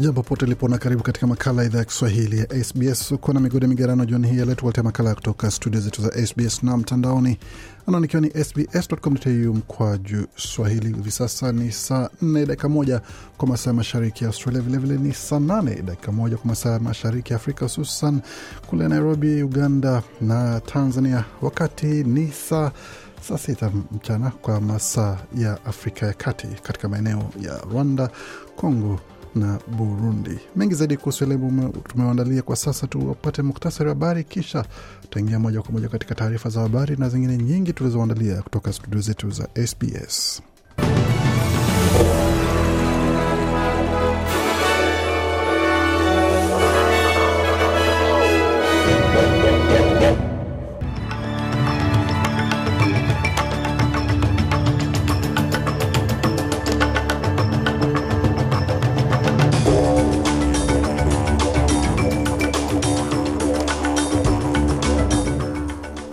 Jambo pote lipo na karibu katika makala ya idhaa ya Kiswahili ya SBS. Uko na migodi migerano jioni hii ya leo, tukuletea makala kutoka studio zetu za SBS na mtandaoni anaonikiwa ni sbs.com.au mkwaju swahili. Hivi sasa ni saa 4 dakika moja kwa masaa mashariki ya Australia, vilevile vile ni saa nane dakika moja kwa masaa mashariki ya Afrika, hususan kule Nairobi, Uganda na Tanzania, wakati ni saa saa sita mchana kwa masaa ya Afrika ya Kati, katika maeneo ya Rwanda, Congo na Burundi. Mengi zaidi kuhusu elimu tumewaandalia kwa sasa. Tupate muktasari wa habari, kisha tutaingia moja kwa moja katika taarifa za habari na zingine nyingi tulizoandalia kutoka studio zetu za SBS.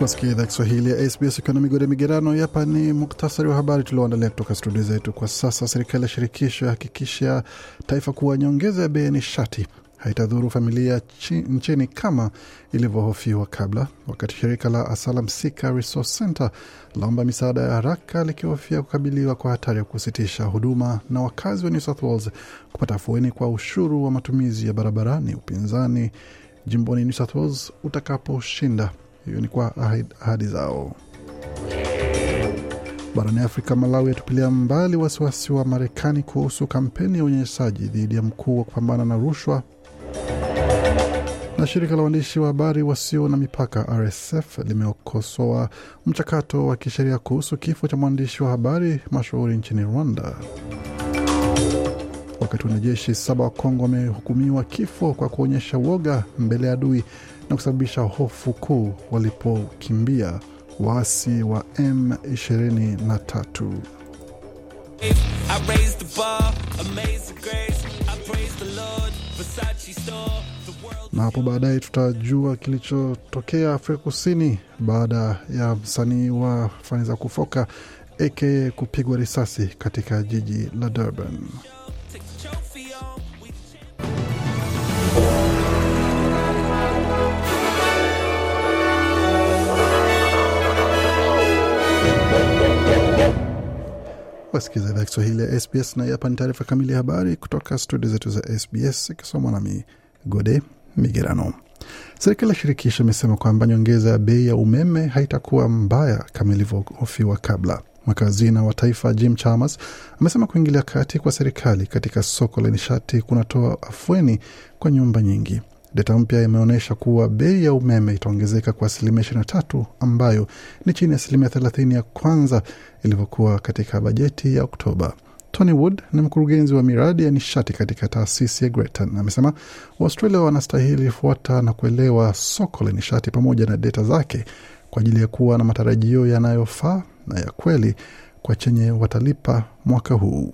Wasikia idhaa Kiswahili ya SBS ukiwa na migode migerano. Hapa ni muktasari wa habari tulioandalia kutoka studio zetu kwa sasa. Serikali ya shirikisho yahakikisha taifa kuwa nyongeza ya bei ya nishati haitadhuru familia chi, nchini kama ilivyohofiwa kabla, wakati shirika la Asylum Seeker Resource Center laomba misaada ya haraka likihofia kukabiliwa kwa hatari ya kusitisha huduma na wakazi wa New South Wales kupata afueni kwa ushuru wa matumizi ya barabarani upinzani jimboni New South Wales utakaposhinda. Hiyo ni kwa ahadi zao. Barani Afrika, Malawi yatupilia mbali wasiwasi wa Marekani kuhusu kampeni ya unyanyasaji dhidi ya mkuu wa kupambana na rushwa. Na shirika la waandishi wa habari wasio na mipaka RSF limekosoa mchakato wa kisheria kuhusu kifo cha mwandishi wa habari mashuhuri nchini Rwanda. Wakati wanajeshi saba wa Kongo wamehukumiwa kifo kwa kuonyesha woga mbele ya adui na kusababisha hofu kuu walipokimbia waasi wa M23. Na hapo baadaye tutajua kilichotokea Afrika Kusini baada ya msanii wa fani za kufoka aka kupigwa risasi katika jiji la Durban. Wasikiza idhaa Kiswahili ya SBS na hapa ni taarifa kamili ya habari kutoka studio zetu za SBS ikisomwa nami Gode Migerano. Serikali ya shirikisho imesema kwamba nyongeza ya bei ya umeme haitakuwa mbaya kama ilivyohofiwa kabla. Mweka hazina wa taifa Jim Chalmers amesema kuingilia kati kwa serikali katika soko la nishati kunatoa afueni kwa nyumba nyingi. Data mpya imeonyesha kuwa bei ya umeme itaongezeka kwa asilimia ishirini na tatu ambayo ni chini ya asilimia thelathini ya kwanza ilivyokuwa katika bajeti ya Oktoba. Tony Wood ni mkurugenzi wa miradi ya nishati katika taasisi ya Gretton. Amesema Waustralia wanastahili fuata na kuelewa soko la nishati pamoja na data zake kwa ajili ya kuwa na matarajio yanayofaa na ya kweli kwa chenye watalipa mwaka huu.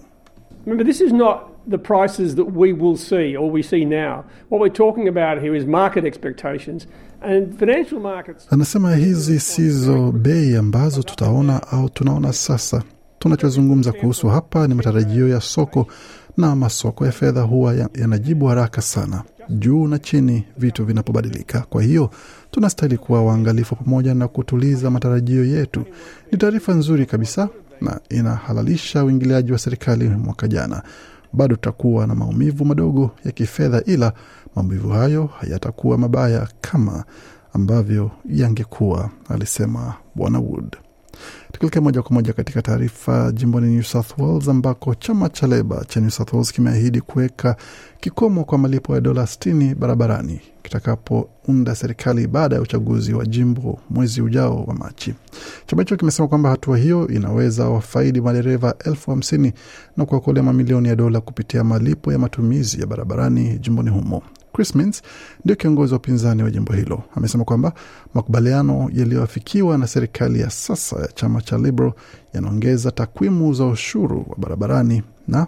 Remember, this is not the prices that we will see or we see now. What we're talking about here is market expectations and financial markets. Anasema hizi sizo bei ambazo tutaona au tunaona sasa. Tunachozungumza kuhusu hapa ni matarajio ya soko, na masoko ya fedha huwa yanajibu haraka sana, juu na chini, vitu vinapobadilika. Kwa hiyo tunastahili kuwa waangalifu pamoja na kutuliza matarajio yetu. Ni taarifa nzuri kabisa na inahalalisha uingiliaji wa serikali mwaka jana. Bado tutakuwa na maumivu madogo ya kifedha, ila maumivu hayo hayatakuwa mabaya kama ambavyo yangekuwa, alisema Bwana Wood. Tukielekea moja kwa moja katika taarifa jimboni New South Wales ambako chama cha Leba cha New South Wales kimeahidi kuweka kikomo kwa malipo ya dola 60 barabarani kitakapounda serikali baada ya uchaguzi wa jimbo mwezi ujao wa Machi. Chama hicho kimesema kwamba hatua hiyo inaweza wafaidi madereva elfu hamsini na kuokolea mamilioni ya dola kupitia malipo ya matumizi ya barabarani jimboni humo. Chris Mintz ndio kiongozi wa upinzani wa jimbo hilo, amesema kwamba makubaliano yaliyoafikiwa na serikali ya sasa ya chama cha Liberal yanaongeza takwimu za ushuru wa barabarani na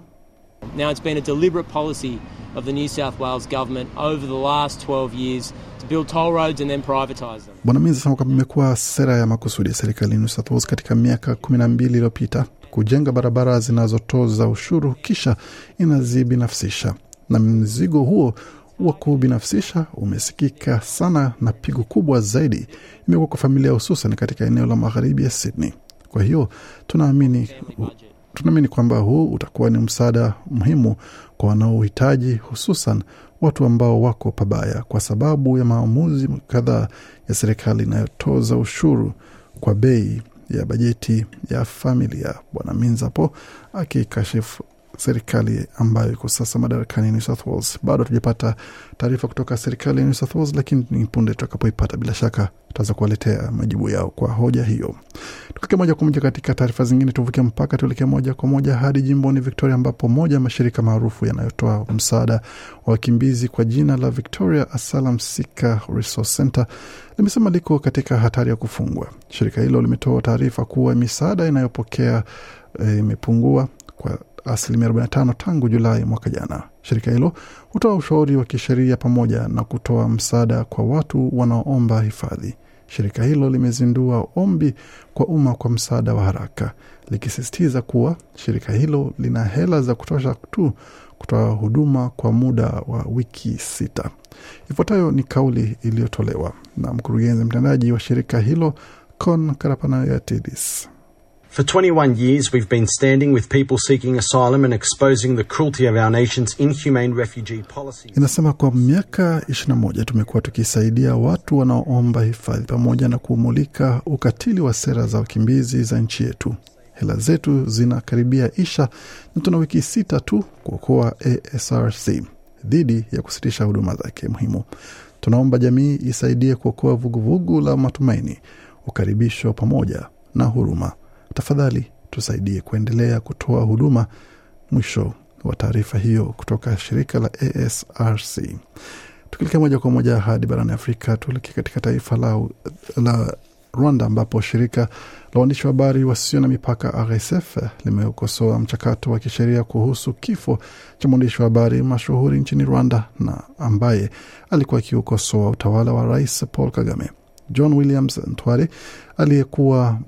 Now, it's been a deliberate policy of the New South Wales government over the last 12 years to build toll roads and then privatise them. Bwana Minns anasema kwamba imekuwa sera ya makusudi ya serikali ya New South Wales katika miaka kumi na mbili iliyopita kujenga barabara zinazotoza ushuru kisha inazibinafsisha, na mzigo huo wa kubinafsisha umesikika sana na pigo kubwa zaidi imekuwa kwa familia hususan katika eneo la magharibi ya Sydney. Kwa hiyo tunaamini tunaamini kwamba huu utakuwa ni msaada muhimu kwa wanaohitaji, hususan watu ambao wako pabaya, kwa sababu ya maamuzi kadhaa ya serikali inayotoza ushuru kwa bei ya bajeti ya familia. Bwana Minzapo akikashifu serikali ambayo iko sasa madarakani New South Wales. Bado hatujapata taarifa kutoka serikali ya New South Wales, lakini ni punde tutakapoipata, bila shaka tutaweza kuwaletea majibu yao kwa hoja hiyo. Tukielekea moja kwa moja katika taarifa zingine, tuvuke mpaka tuelekee moja kwa moja hadi jimboni Victoria, ambapo moja ya mashirika maarufu yanayotoa msaada wa wakimbizi kwa jina la Victoria Asylum Seeker Resource Center limesema liko katika hatari ya kufungwa. Shirika hilo limetoa taarifa kuwa misaada inayopokea imepungua e, kwa asilimia 45 tangu Julai mwaka jana. Shirika hilo hutoa ushauri wa kisheria pamoja na kutoa msaada kwa watu wanaoomba hifadhi. Shirika hilo limezindua ombi kwa umma kwa msaada wa haraka, likisisitiza kuwa shirika hilo lina hela za kutosha tu kutoa huduma kwa muda wa wiki sita. Ifuatayo ni kauli iliyotolewa na mkurugenzi mtendaji wa shirika hilo Con Karapanayatidis. For 21 years, we've been standing with people seeking asylum and exposing the cruelty of our nation's inhumane refugee policy. Inasema kwa miaka 21 tumekuwa tukisaidia watu wanaoomba hifadhi pamoja na kumulika ukatili wa sera za wakimbizi za nchi yetu. Hela zetu zinakaribia isha na tuna wiki sita tu kuokoa ASRC dhidi ya kusitisha huduma zake muhimu. Tunaomba jamii isaidie kuokoa vuguvugu la matumaini, ukaribisho pamoja na huruma. Tafadhali tusaidie kuendelea kutoa huduma. Mwisho wa taarifa hiyo kutoka shirika la ASRC. Tukielekea moja kwa moja hadi barani Afrika, tuelekee katika taifa la, la Rwanda ambapo shirika la waandishi wa habari wasio na mipaka RSF limekosoa mchakato wa kisheria kuhusu kifo cha mwandishi wa habari mashuhuri nchini Rwanda na ambaye alikuwa akiukosoa utawala wa Rais Paul Kagame. John Williams Ntwari aliyekuwa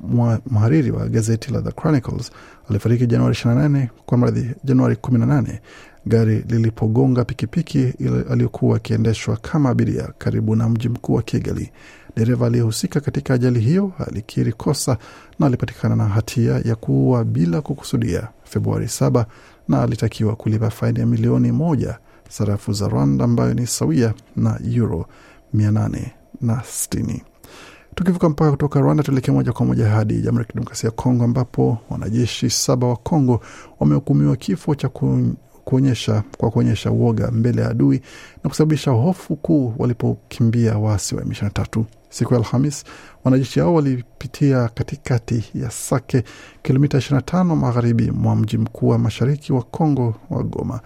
mhariri wa gazeti la The Chronicles alifariki Januari 28 kwa mradhi Januari 18 gari lilipogonga pikipiki aliyokuwa akiendeshwa kama abiria karibu na mji mkuu wa Kigali. Dereva aliyehusika katika ajali hiyo alikiri kosa na alipatikana na hatia ya kuua bila kukusudia. Februari 7 na alitakiwa kulipa faini ya milioni moja sarafu za Rwanda ambayo ni sawia na euro 860. Tukivuka mpaka kutoka Rwanda tuelekee moja kwa moja hadi Jamhuri ya Kidemokrasia ya Kongo ambapo wanajeshi saba wa Kongo wamehukumiwa kifo cha kuonyesha kwa kuonyesha uoga mbele ya adui na kusababisha hofu kuu walipokimbia waasi wa M23. Siku ya Alhamis, wanajeshi hao walipitia katikati ya Sake, kilomita 25 magharibi mwa mji mkuu wa mashariki wa Kongo wa Goma,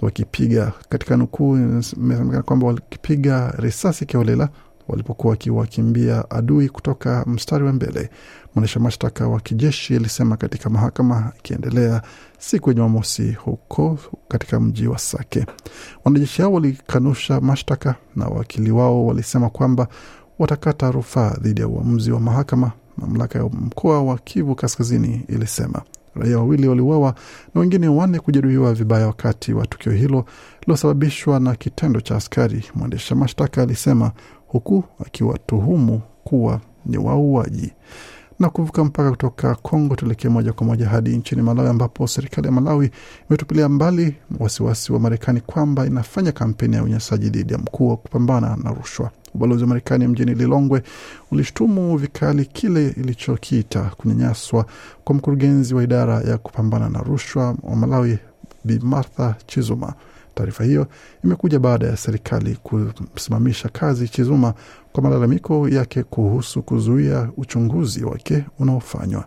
wakipiga katika nukuu, imesemekana kwamba wakipiga risasi kiholela walipokuwa wakiwakimbia adui kutoka mstari wa mbele. Mwendesha mashtaka wa kijeshi alisema katika mahakama ikiendelea siku ya Jumamosi huko katika mji wa Sake. Wanajeshi hao walikanusha mashtaka na wakili wao walisema kwamba watakata rufaa dhidi ya uamuzi wa mahakama. Mamlaka ya mkoa wa Kivu Kaskazini ilisema raia wawili waliuawa na wengine wanne kujeruhiwa vibaya wakati wa tukio hilo lilosababishwa na kitendo cha askari, mwendesha mashtaka alisema huku akiwatuhumu kuwa ni wauaji. Na kuvuka mpaka kutoka Kongo, tuelekee moja kwa moja hadi nchini Malawi, ambapo serikali ya Malawi imetupilia mbali wasiwasi wa Marekani kwamba inafanya kampeni ya unyanyasaji dhidi ya mkuu wa kupambana na rushwa. Ubalozi wa Marekani mjini Lilongwe ulishtumu vikali kile ilichokiita kunyanyaswa kwa mkurugenzi wa idara ya kupambana na rushwa wa Malawi, Bi Martha Chizuma. Taarifa hiyo imekuja baada ya serikali kusimamisha kazi Chizuma kwa malalamiko yake kuhusu kuzuia uchunguzi wake unaofanywa.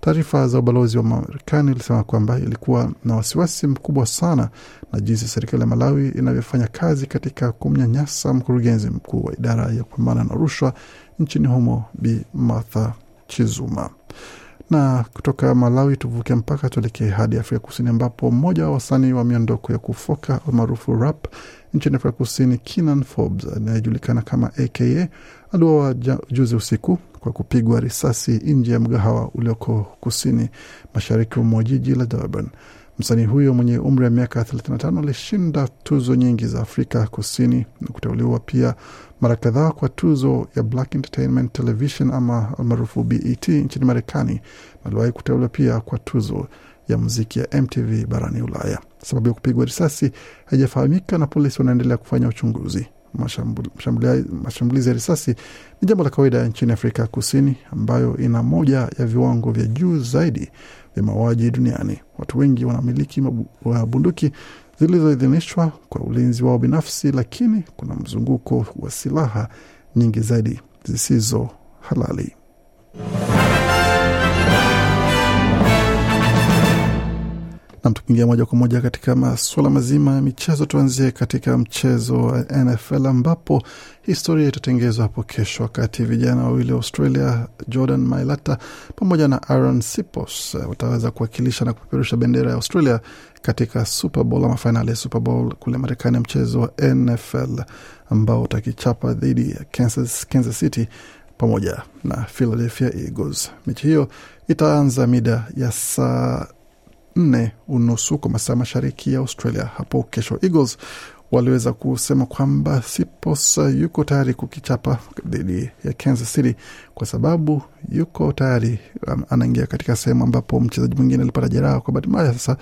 Taarifa za ubalozi wa Marekani ilisema kwamba ilikuwa na wasiwasi mkubwa sana na jinsi serikali ya Malawi inavyofanya kazi katika kumnyanyasa mkurugenzi mkuu wa idara ya kupambana na rushwa nchini humo, Bi Martha Chizuma. Na kutoka Malawi tuvuke mpaka tuelekee hadi Afrika Kusini, ambapo mmoja wa wasanii wa miondoko ya kufoka almaarufu rap nchini Afrika Kusini, Kinan Forbes anayejulikana kama aka aliuawa juzi usiku kwa kupigwa risasi nje ya mgahawa ulioko kusini mashariki mwa jiji la Durban. Msanii huyo mwenye umri wa miaka 35 alishinda tuzo nyingi za Afrika Kusini na kuteuliwa pia mara kadhaa kwa tuzo ya Black Entertainment Television ama almaarufu BET nchini Marekani, na aliwahi kuteuliwa pia kwa tuzo ya muziki ya MTV barani Ulaya. Sababu ya kupigwa risasi haijafahamika na polisi wanaendelea kufanya uchunguzi. Mashambulizi ya risasi ni jambo la kawaida nchini Afrika Kusini, ambayo ina moja ya viwango vya juu zaidi vya mauaji duniani. Watu wengi wanamiliki wa bunduki zilizoidhinishwa kwa ulinzi wao binafsi, lakini kuna mzunguko wa silaha nyingi zaidi zisizo halali. Nam, tukiingia moja kwa moja katika masuala mazima ya michezo, tuanzie katika mchezo wa NFL ambapo historia itatengezwa hapo kesho, wakati vijana wawili wa Australia Jordan Mailata pamoja na Aaron Sipos wataweza kuwakilisha na kupeperusha bendera ya Australia katika Super Bowl ama fainali ya Super Bowl kule Marekani, mchezo wa NFL ambao utakichapa dhidi ya Kansas, Kansas City pamoja na Philadelphia Eagles. Mechi hiyo itaanza mida ya saa nne unusu kwa masaa mashariki ya Australia hapo kesho. Eagles waliweza kusema kwamba Sipos yuko tayari kukichapa dhidi ya Kansas City kwa sababu yuko tayari, anaingia katika sehemu ambapo mchezaji mwingine alipata jeraha kwa bahati mbaya sasa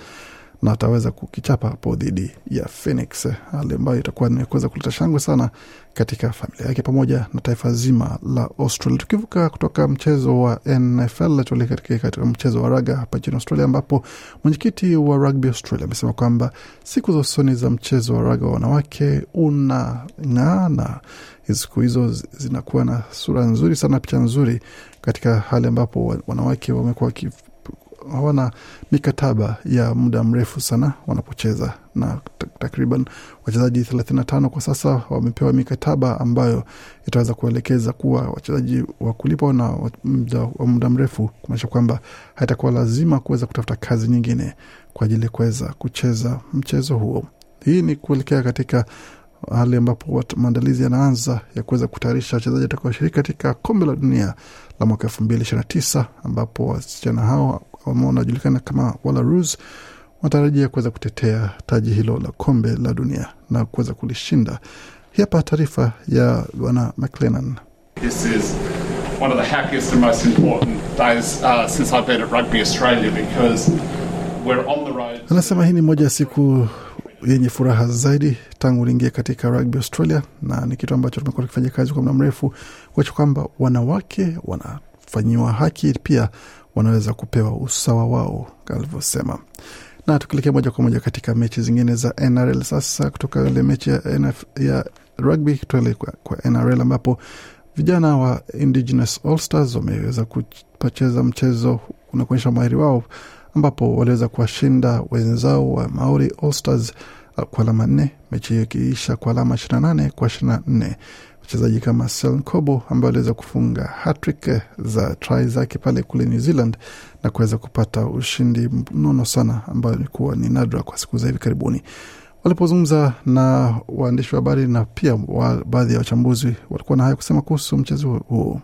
na ataweza kukichapa hapo dhidi ya Phoenix, hali ambayo itakuwa ni kuweza kuleta shangwe sana katika familia yake pamoja na taifa zima la Australia. Tukivuka kutoka mchezo wa NFL tuelekee katika mchezo wa raga hapa nchini Australia, ambapo mwenyekiti wa Rugby Australia amesema kwamba siku za usoni za mchezo wa raga wa wanawake unang'aa na siku hizo zinakuwa na sura nzuri sana, picha nzuri, katika hali ambapo wanawake wamekuwa hawana mikataba ya muda mrefu sana wanapocheza, na takriban wachezaji 35 kwa sasa wamepewa mikataba ambayo itaweza kuelekeza kuwa wachezaji wa kulipwa na wa muda mrefu, kumaanisha kwamba haitakuwa lazima kuweza kutafuta kazi nyingine kwa ajili ya kuweza kucheza mchezo huo. Hii ni kuelekea katika hali ambapo maandalizi yanaanza ya kuweza kutayarisha wachezaji watakaoshiriki katika kombe la dunia la mwaka elfu mbili ishirini tisa ambapo wasichana hao wanajulikana kama Wallaroos wanatarajia kuweza kutetea taji hilo la kombe la dunia na kuweza kulishinda. Hapa taarifa ya bwana McLennan. This is one of the happiest and most important days uh, since I've been at Rugby Australia because we're on the road. Anasema hii ni moja ya siku yenye furaha zaidi tangu uliingia katika Rugby Australia, na ni kitu ambacho tumekuwa tukifanya kazi kwa muda mrefu kuacha kwamba wanawake wanafanyiwa haki, pia wanaweza kupewa usawa wao alivyosema. Na tukielekea moja kwa moja katika mechi zingine za NRL sasa, kutoka ile mechi ya, NF, ya rugby tuele kwa, kwa NRL ambapo vijana wa Indigenous All wameweza kucheza mchezo unakuonyesha mahiri wao ambapo waliweza kuwashinda wenzao wa Maori All kwa alama nne, mechi hiyo ikiisha kwa alama 28 kwa 24. Wachezaji kama Sel Kobo ambaye aliweza kufunga hatrick za try zake pale kule New Zealand na kuweza kupata ushindi mnono sana, ambayo ilikuwa ni nadra kwa siku za hivi karibuni. Walipozungumza na waandishi wa habari na pia wa baadhi ya wachambuzi walikuwa na haya kusema kuhusu mchezo huo.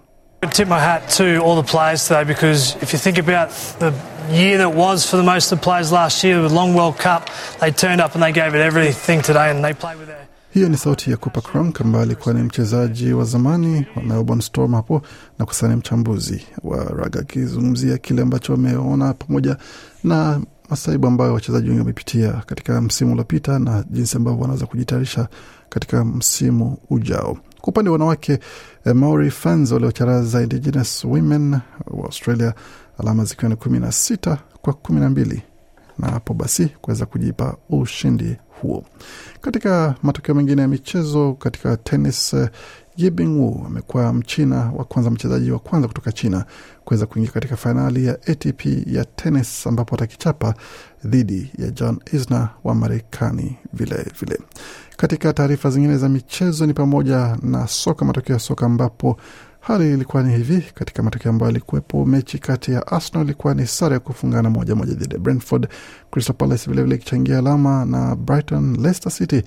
tip my hat to all the players today because if you think about the year that was for the most of the players last year with long World Cup, they turned up and they gave it everything today and they played with their Hiyo ni sauti ya Cooper Cronk ambaye alikuwa ni mchezaji wa zamani wa Melbourne Storm hapo na kusani mchambuzi wa raga akizungumzia kile ambacho wameona pamoja na masaibu ambayo wachezaji wengi wamepitia katika msimu uliopita na jinsi ambavyo wanaweza kujitayarisha katika msimu ujao. Kwa upande wa wanawake eh, Maori fans waliocharaza Indigenous Women wa Australia, alama zikiwa ni kumi na sita kwa kumi na mbili na hapo basi kuweza kujipa ushindi huo. Katika matokeo mengine ya michezo, katika tenis, uh, Yibing Wu amekuwa mchina wa kwanza, mchezaji wa kwanza kutoka China kuweza kuingia katika fainali ya ATP ya tenis ambapo atakichapa dhidi ya John Isner wa Marekani vile vile. Katika taarifa zingine za michezo ni pamoja na soka, matokeo ya soka ambapo hali ilikuwa ni hivi katika matokeo ambayo alikuwepo. Mechi kati ya Arsenal ilikuwa ni sare ya kufungana moja moja dhidi ya Brentford, Crystal Palace vilevile ikichangia alama na Brighton, Leicester City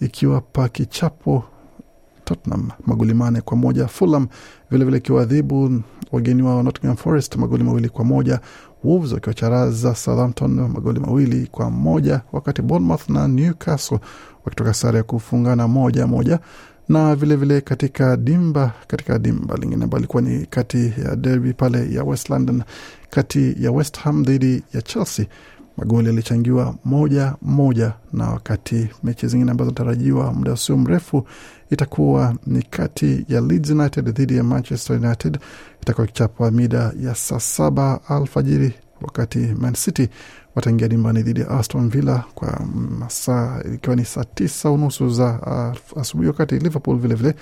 ikiwapa kichapo Tottenham magoli mane kwa moja, Fulham vilevile ikiwaadhibu wageni wao Nottingham Forest magoli mawili kwa moja, Wolves wakiwacharaza Southampton magoli mawili kwa moja, wakati Bournemouth na Newcastle wakitoka sare ya kufungana moja moja na vilevile vile katika dimba katika dimba lingine ambao ilikuwa ni kati ya derby pale ya West London kati ya West Ham dhidi ya Chelsea magoli yalichangiwa moja moja, na wakati mechi zingine ambazo tarajiwa muda usio mrefu itakuwa ni kati ya Leeds United dhidi ya Manchester United itakuwa ikichapwa mida ya saa saba alfajiri, wakati Man City wataingia dimbani dhidi ya Aston Villa kwa masaa ikiwa ni saa tisa unusu za uh, asubuhi, wakati Liverpool vilevile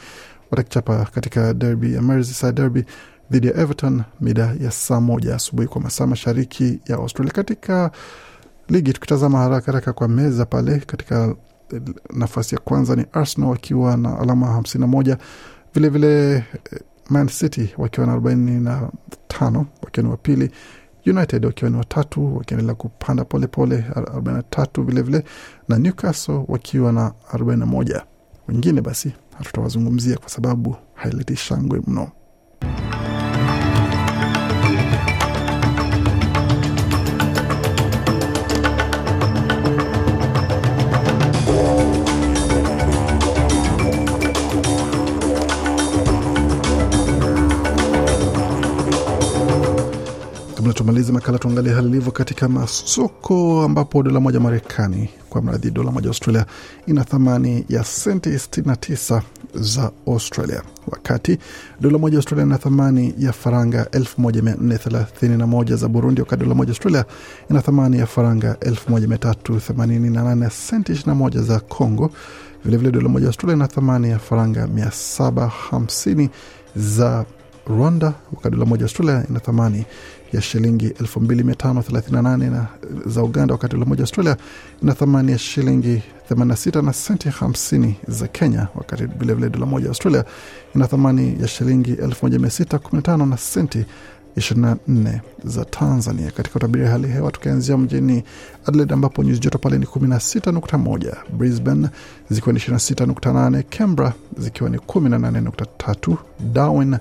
watakichapa katika derby ya Merseyside derby dhidi ya Everton mida ya saa moja asubuhi kwa masaa mashariki ya Australia. Katika ligi tukitazama haraka haraka kwa meza pale, katika nafasi ya kwanza ni Arsenal wakiwa na alama hamsini na moja vilevile Man City wakiwa na arobaini na tano wakiwa ni wa pili United wakiwa ni watatu wakiendelea kupanda polepole arobaini na tatu vilevile na Newcastle wakiwa na arobaini na moja Wengine basi hatutawazungumzia kwa sababu haileti shangwe mno. Kabla tumalize makala, tuangalie hali ilivyo katika masoko, ambapo dola moja Marekani kwa mradhi, dola moja Australia ina thamani ya senti 69 za Australia, wakati dola moja Australia ina thamani ya faranga 1431 za Burundi, wakati dola moja Australia ina thamani ya faranga 1388 senti 21 za Congo. Vilevile dola moja Australia ina thamani ya faranga 750 za Rwanda, wakati dola moja Australia ina thamani ya shilingi 2538 za Uganda, wakati dola moja Australia ina thamani ya shilingi 86 na senti 50 za Kenya, wakati vilevile dola moja Australia ina thamani ya shilingi 1615 na senti 24 za Tanzania. Katika utabiri hali ya hewa tukianzia mjini Adelaide ambapo nyuzi joto pale ni 16.1, Brisbane zikiwa ni 26.8, Canberra zikiwa ni 18.3, Darwin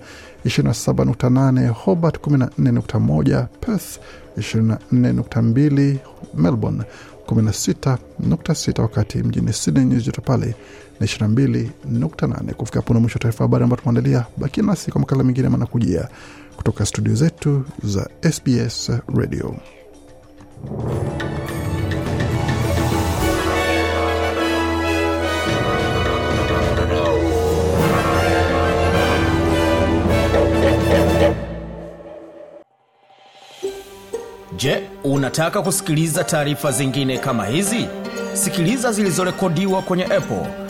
27.8, Hobart 14.1, Perth 24.2, Melbourne 16.6, wakati mjini Sydney nyuzi joto pale ni 22.8. Kufika hapo na mwisho wa taarifa habari ambayo tumeandalia. Bakia nasi kwa makala mengine manakujia kutoka studio zetu za SBS Radio. Je, unataka kusikiliza taarifa zingine kama hizi? Sikiliza zilizorekodiwa kwenye Apple,